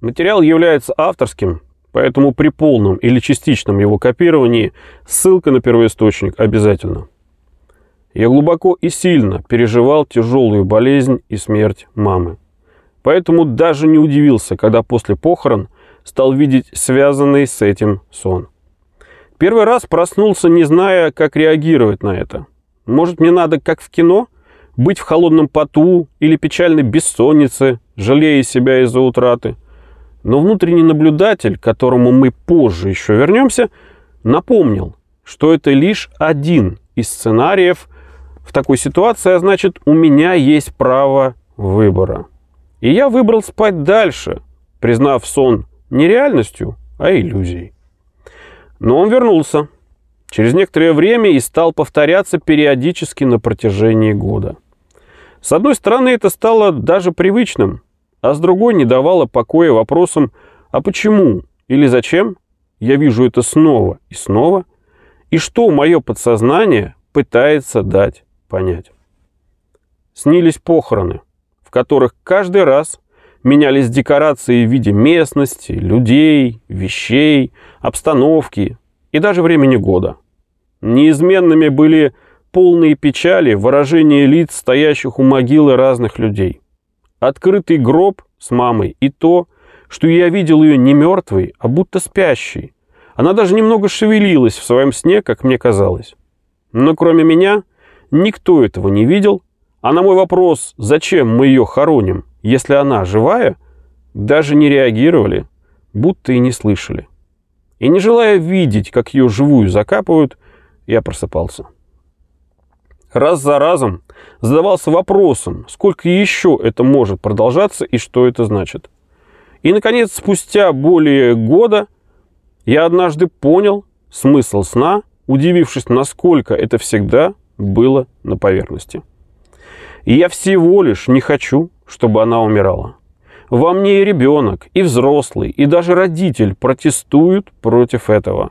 Материал является авторским, поэтому при полном или частичном его копировании ссылка на первоисточник обязательно. Я глубоко и сильно переживал тяжелую болезнь и смерть мамы. Поэтому даже не удивился, когда после похорон стал видеть связанный с этим сон. Первый раз проснулся, не зная, как реагировать на это. Может, мне надо, как в кино, быть в холодном поту или печальной бессоннице, жалея себя из-за утраты. Но внутренний наблюдатель, к которому мы позже еще вернемся, напомнил, что это лишь один из сценариев в такой ситуации, а значит, у меня есть право выбора. И я выбрал спать дальше, признав сон не реальностью, а иллюзией. Но он вернулся через некоторое время и стал повторяться периодически на протяжении года. С одной стороны, это стало даже привычным, а с другой не давало покоя вопросам «а почему?» или «зачем?» я вижу это снова и снова, и что мое подсознание пытается дать понять. Снились похороны, в которых каждый раз менялись декорации в виде местности, людей, вещей, обстановки и даже времени года. Неизменными были полные печали выражения лиц стоящих у могилы разных людей. Открытый гроб с мамой и то, что я видел ее не мертвой, а будто спящей. Она даже немного шевелилась в своем сне, как мне казалось. Но кроме меня никто этого не видел, а на мой вопрос, зачем мы ее хороним, если она живая, даже не реагировали, будто и не слышали. И не желая видеть, как ее живую закапывают, я просыпался. Раз за разом задавался вопросом, сколько еще это может продолжаться и что это значит. И, наконец, спустя более года я однажды понял смысл сна, удивившись, насколько это всегда было на поверхности. И я всего лишь не хочу, чтобы она умирала. Во мне и ребенок, и взрослый, и даже родитель протестуют против этого.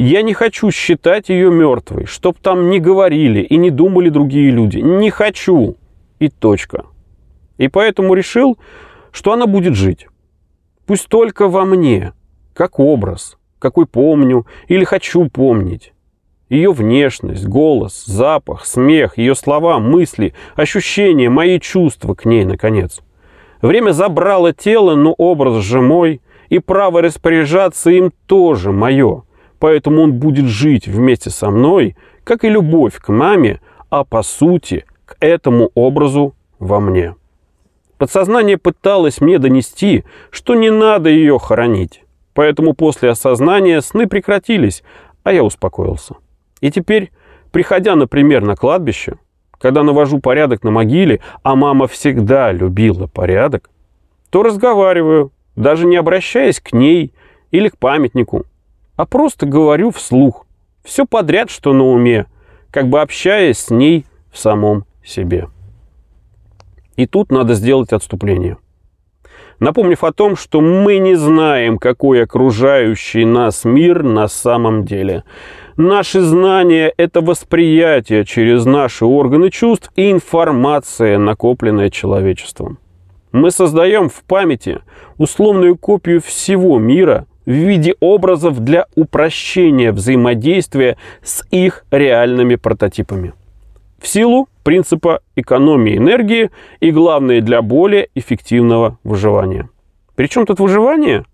Я не хочу считать ее мертвой, чтоб там не говорили и не думали другие люди. Не хочу. И точка. И поэтому решил, что она будет жить. Пусть только во мне, как образ, какой помню или хочу помнить. Ее внешность, голос, запах, смех, ее слова, мысли, ощущения, мои чувства к ней, наконец. Время забрало тело, но образ же мой, и право распоряжаться им тоже мое. Поэтому он будет жить вместе со мной, как и любовь к маме, а по сути к этому образу во мне. Подсознание пыталось мне донести, что не надо ее хоронить. Поэтому после осознания сны прекратились, а я успокоился. И теперь, приходя, например, на кладбище, когда навожу порядок на могиле, а мама всегда любила порядок, то разговариваю, даже не обращаясь к ней или к памятнику, а просто говорю вслух. Все подряд, что на уме, как бы общаясь с ней в самом себе. И тут надо сделать отступление. Напомнив о том, что мы не знаем, какой окружающий нас мир на самом деле. Наши знания – это восприятие через наши органы чувств и информация, накопленная человечеством. Мы создаем в памяти условную копию всего мира в виде образов для упрощения взаимодействия с их реальными прототипами. В силу принципа экономии энергии и, главное, для более эффективного выживания. Причем тут выживание?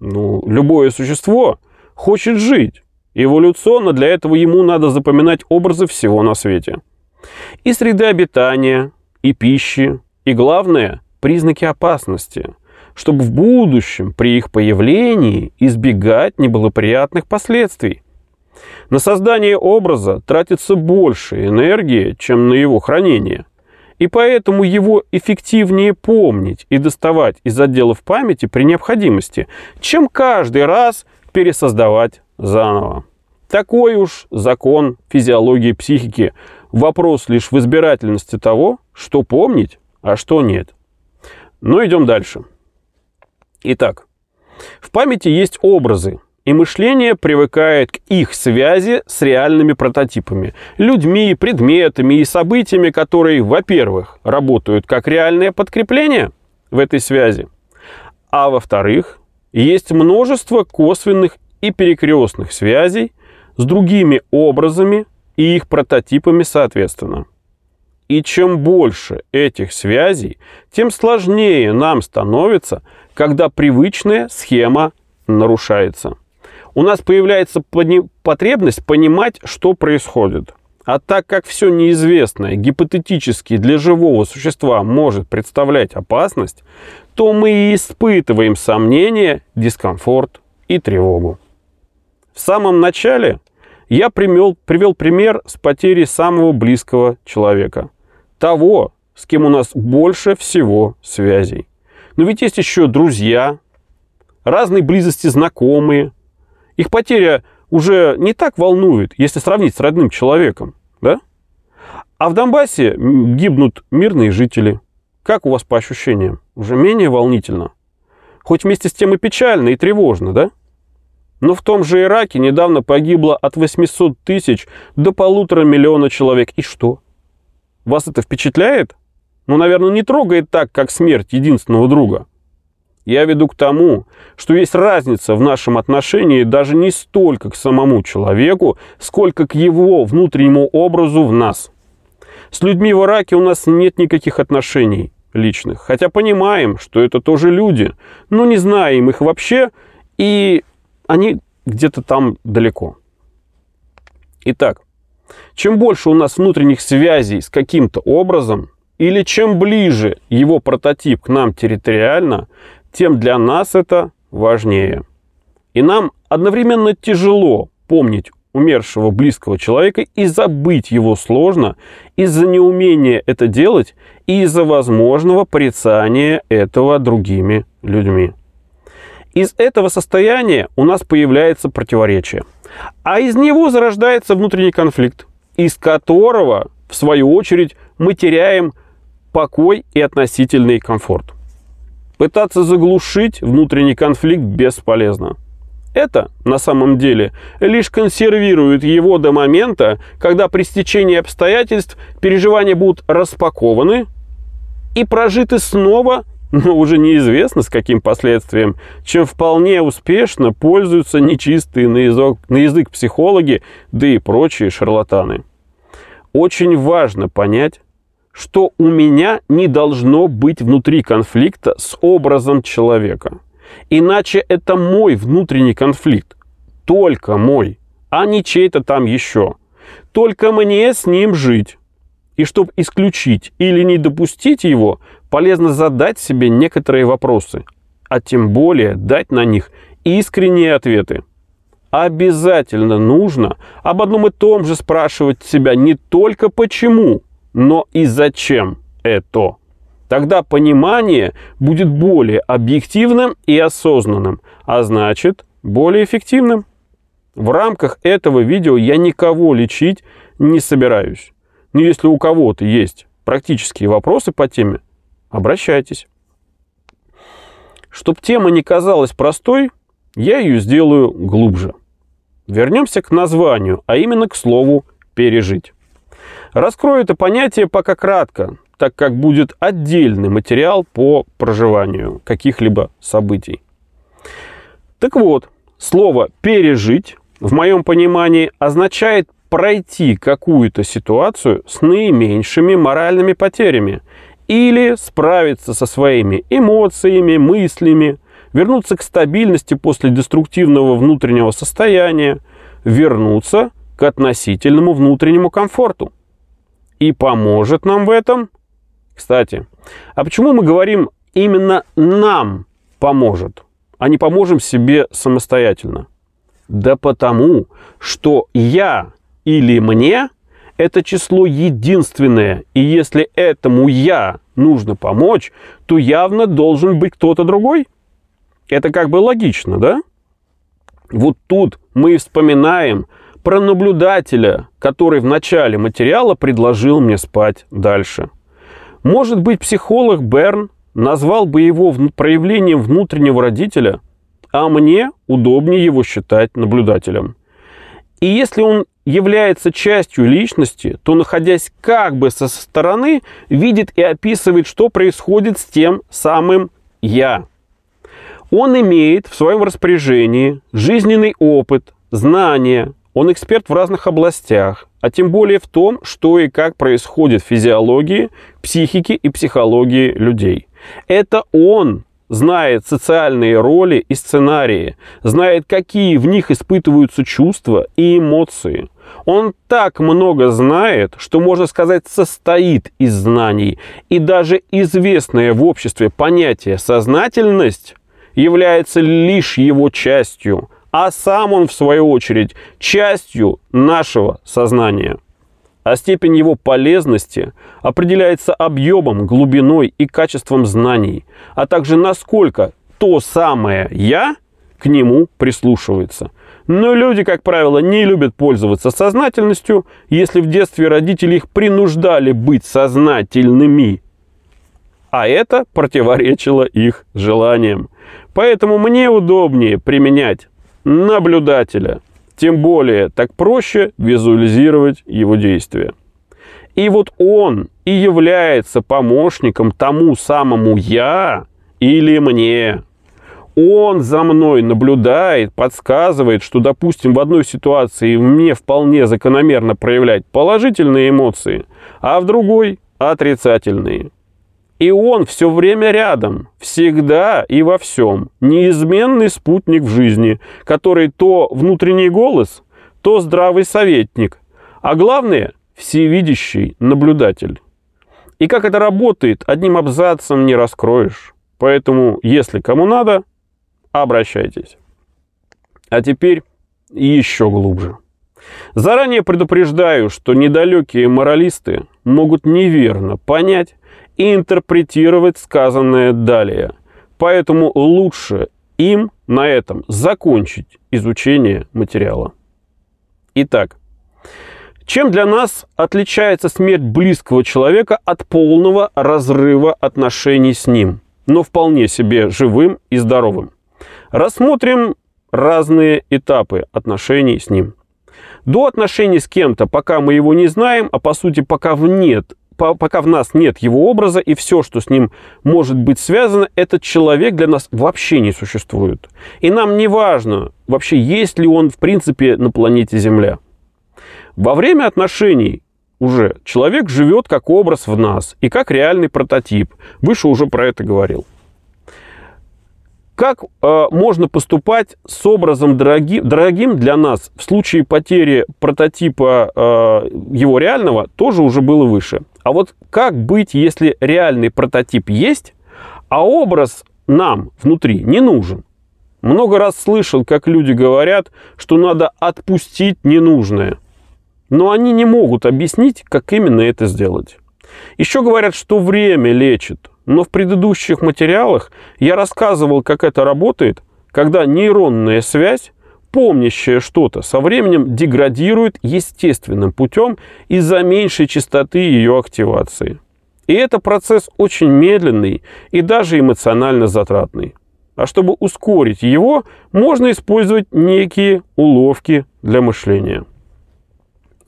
Ну, любое существо хочет жить. Эволюционно для этого ему надо запоминать образы всего на свете. И среды обитания, и пищи, и главное, признаки опасности, чтобы в будущем при их появлении избегать неблагоприятных последствий. На создание образа тратится больше энергии, чем на его хранение. И поэтому его эффективнее помнить и доставать из отделов памяти при необходимости, чем каждый раз пересоздавать заново. Такой уж закон физиологии психики. Вопрос лишь в избирательности того, что помнить, а что нет. Но идем дальше. Итак, в памяти есть образы, и мышление привыкает к их связи с реальными прототипами, людьми, предметами и событиями, которые, во-первых, работают как реальное подкрепление в этой связи, А во-вторых, есть множество косвенных и перекрестных связей с другими образами и их прототипами соответственно. И чем больше этих связей, тем сложнее нам становится, когда привычная схема нарушается. У нас появляется потребность понимать, что происходит. А так как все неизвестное гипотетически для живого существа может представлять опасность, то мы и испытываем сомнения, дискомфорт и тревогу. В самом начале я привел, привел пример с потерей самого близкого человека. Того, с кем у нас больше всего связей. Но ведь есть еще друзья, разные близости знакомые. Их потеря уже не так волнует, если сравнить с родным человеком, да? А в Донбассе гибнут мирные жители. Как у вас по ощущениям? Уже менее волнительно? Хоть вместе с тем и печально, и тревожно, да? Но в том же Ираке недавно погибло от 800 тысяч до полутора миллиона человек. И что? Вас это впечатляет? Ну, наверное, не трогает так, как смерть единственного друга. Я веду к тому, что есть разница в нашем отношении даже не столько к самому человеку, сколько к его внутреннему образу в нас. С людьми в Ираке у нас нет никаких отношений личных, хотя понимаем, что это тоже люди, но не знаем их вообще, и они где-то там далеко. Итак, чем больше у нас внутренних связей с каким-то образом, или чем ближе его прототип к нам территориально, тем для нас это важнее. И нам одновременно тяжело помнить умершего близкого человека и забыть его сложно из-за неумения это делать и из-за возможного порицания этого другими людьми. Из этого состояния у нас появляется противоречие. А из него зарождается внутренний конфликт, из которого, в свою очередь, мы теряем покой и относительный комфорт. Пытаться заглушить внутренний конфликт бесполезно. Это, на самом деле, лишь консервирует его до момента, когда при стечении обстоятельств переживания будут распакованы и прожиты снова но уже неизвестно с каким последствием, чем вполне успешно пользуются нечистые на язык, на язык психологи, да и прочие шарлатаны. Очень важно понять, что у меня не должно быть внутри конфликта с образом человека. Иначе это мой внутренний конфликт. Только мой, а не чей-то там еще. Только мне с ним жить. И чтобы исключить или не допустить его, полезно задать себе некоторые вопросы, а тем более дать на них искренние ответы. Обязательно нужно об одном и том же спрашивать себя не только почему, но и зачем это. Тогда понимание будет более объективным и осознанным, а значит более эффективным. В рамках этого видео я никого лечить не собираюсь. Но если у кого-то есть практические вопросы по теме, обращайтесь. Чтобы тема не казалась простой, я ее сделаю глубже. Вернемся к названию, а именно к слову «пережить». Раскрою это понятие пока кратко, так как будет отдельный материал по проживанию каких-либо событий. Так вот, слово «пережить» в моем понимании означает пройти какую-то ситуацию с наименьшими моральными потерями или справиться со своими эмоциями, мыслями, вернуться к стабильности после деструктивного внутреннего состояния, вернуться к относительному внутреннему комфорту. И поможет нам в этом, кстати, а почему мы говорим именно нам поможет, а не поможем себе самостоятельно? Да потому, что я или мне – это число единственное, и если этому «я» нужно помочь, то явно должен быть кто-то другой. Это как бы логично, да? Вот тут мы вспоминаем про наблюдателя, который в начале материала предложил мне спать дальше. Может быть, психолог Берн назвал бы его проявлением внутреннего родителя, а мне удобнее его считать наблюдателем. И если он является частью личности, то, находясь как бы со стороны, видит и описывает, что происходит с тем самым «я». Он имеет в своем распоряжении жизненный опыт, знания, он эксперт в разных областях, а тем более в том, что и как происходит в физиологии, психике и психологии людей. Это он знает социальные роли и сценарии, знает, какие в них испытываются чувства и эмоции. Он так много знает, что, можно сказать, состоит из знаний. И даже известное в обществе понятие «сознательность» является лишь его частью, а сам он, в свою очередь, частью нашего сознания. А степень его полезности определяется объемом, глубиной и качеством знаний, а также насколько то самое «я» к нему прислушивается. Но люди, как правило, не любят пользоваться сознательностью, если в детстве родители их принуждали быть сознательными. А это противоречило их желаниям. Поэтому мне удобнее применять наблюдателя. Тем более, так проще визуализировать его действия. И вот он и является помощником тому самому «я» или «мне». Он за мной наблюдает, подсказывает, что, допустим, в одной ситуации мне вполне закономерно проявлять положительные эмоции, а в другой – отрицательные. И он все время рядом, всегда и во всем. Неизменный спутник в жизни, который то внутренний голос, то здравый советник. А главное – всевидящий наблюдатель. И как это работает, одним абзацем не раскроешь. Поэтому, если кому надо, обращайтесь. А теперь еще глубже. Заранее предупреждаю, что недалекие моралисты могут неверно понять и интерпретировать сказанное далее. Поэтому лучше им на этом закончить изучение материала. Итак, чем для нас отличается смерть близкого человека от полного разрыва отношений с ним, но вполне себе живым и здоровым? Рассмотрим разные этапы отношений с ним. До отношений с кем-то, пока мы его не знаем, а по сути пока нет пока в нас нет его образа, и все, что с ним может быть связано, этот человек для нас вообще не существует. И нам не важно, вообще есть ли он, в принципе, на планете Земля. Во время отношений уже человек живет как образ в нас и как реальный прототип. Выше уже про это говорил. Как э, можно поступать с образом дороги, дорогим для нас в случае потери прототипа э, его реального, тоже уже было выше. А вот как быть, если реальный прототип есть, а образ нам внутри не нужен? Много раз слышал, как люди говорят, что надо отпустить ненужное. Но они не могут объяснить, как именно это сделать. Еще говорят, что время лечит. Но в предыдущих материалах я рассказывал, как это работает, когда нейронная связь помнящая что-то, со временем деградирует естественным путем из-за меньшей частоты ее активации. И это процесс очень медленный и даже эмоционально затратный. А чтобы ускорить его, можно использовать некие уловки для мышления.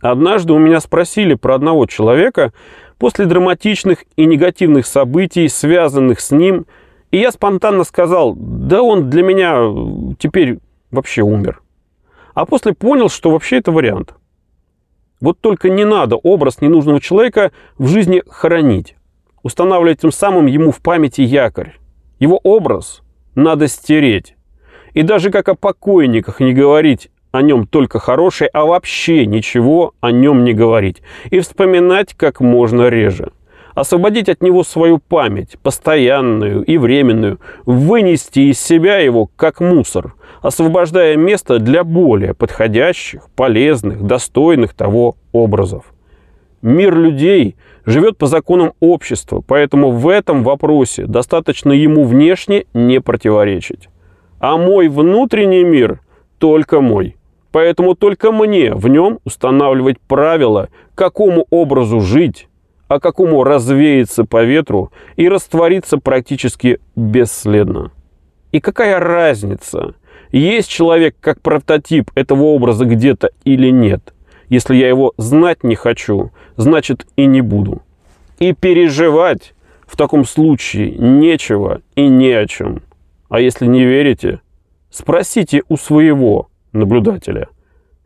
Однажды у меня спросили про одного человека после драматичных и негативных событий, связанных с ним, и я спонтанно сказал, да он для меня теперь вообще умер. А после понял, что вообще это вариант. Вот только не надо образ ненужного человека в жизни хоронить, устанавливать тем самым ему в памяти якорь. Его образ надо стереть. И даже как о покойниках не говорить о нем только хорошее, а вообще ничего о нем не говорить. И вспоминать как можно реже освободить от него свою память, постоянную и временную, вынести из себя его как мусор, освобождая место для более подходящих, полезных, достойных того образов. Мир людей живет по законам общества, поэтому в этом вопросе достаточно ему внешне не противоречить. А мой внутренний мир только мой. Поэтому только мне в нем устанавливать правила, какому образу жить, а какому развеется по ветру и растворится практически бесследно. И какая разница, есть человек как прототип этого образа где-то или нет. Если я его знать не хочу, значит и не буду. И переживать в таком случае нечего и не о чем. А если не верите, спросите у своего наблюдателя,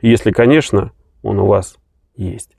если, конечно, он у вас есть.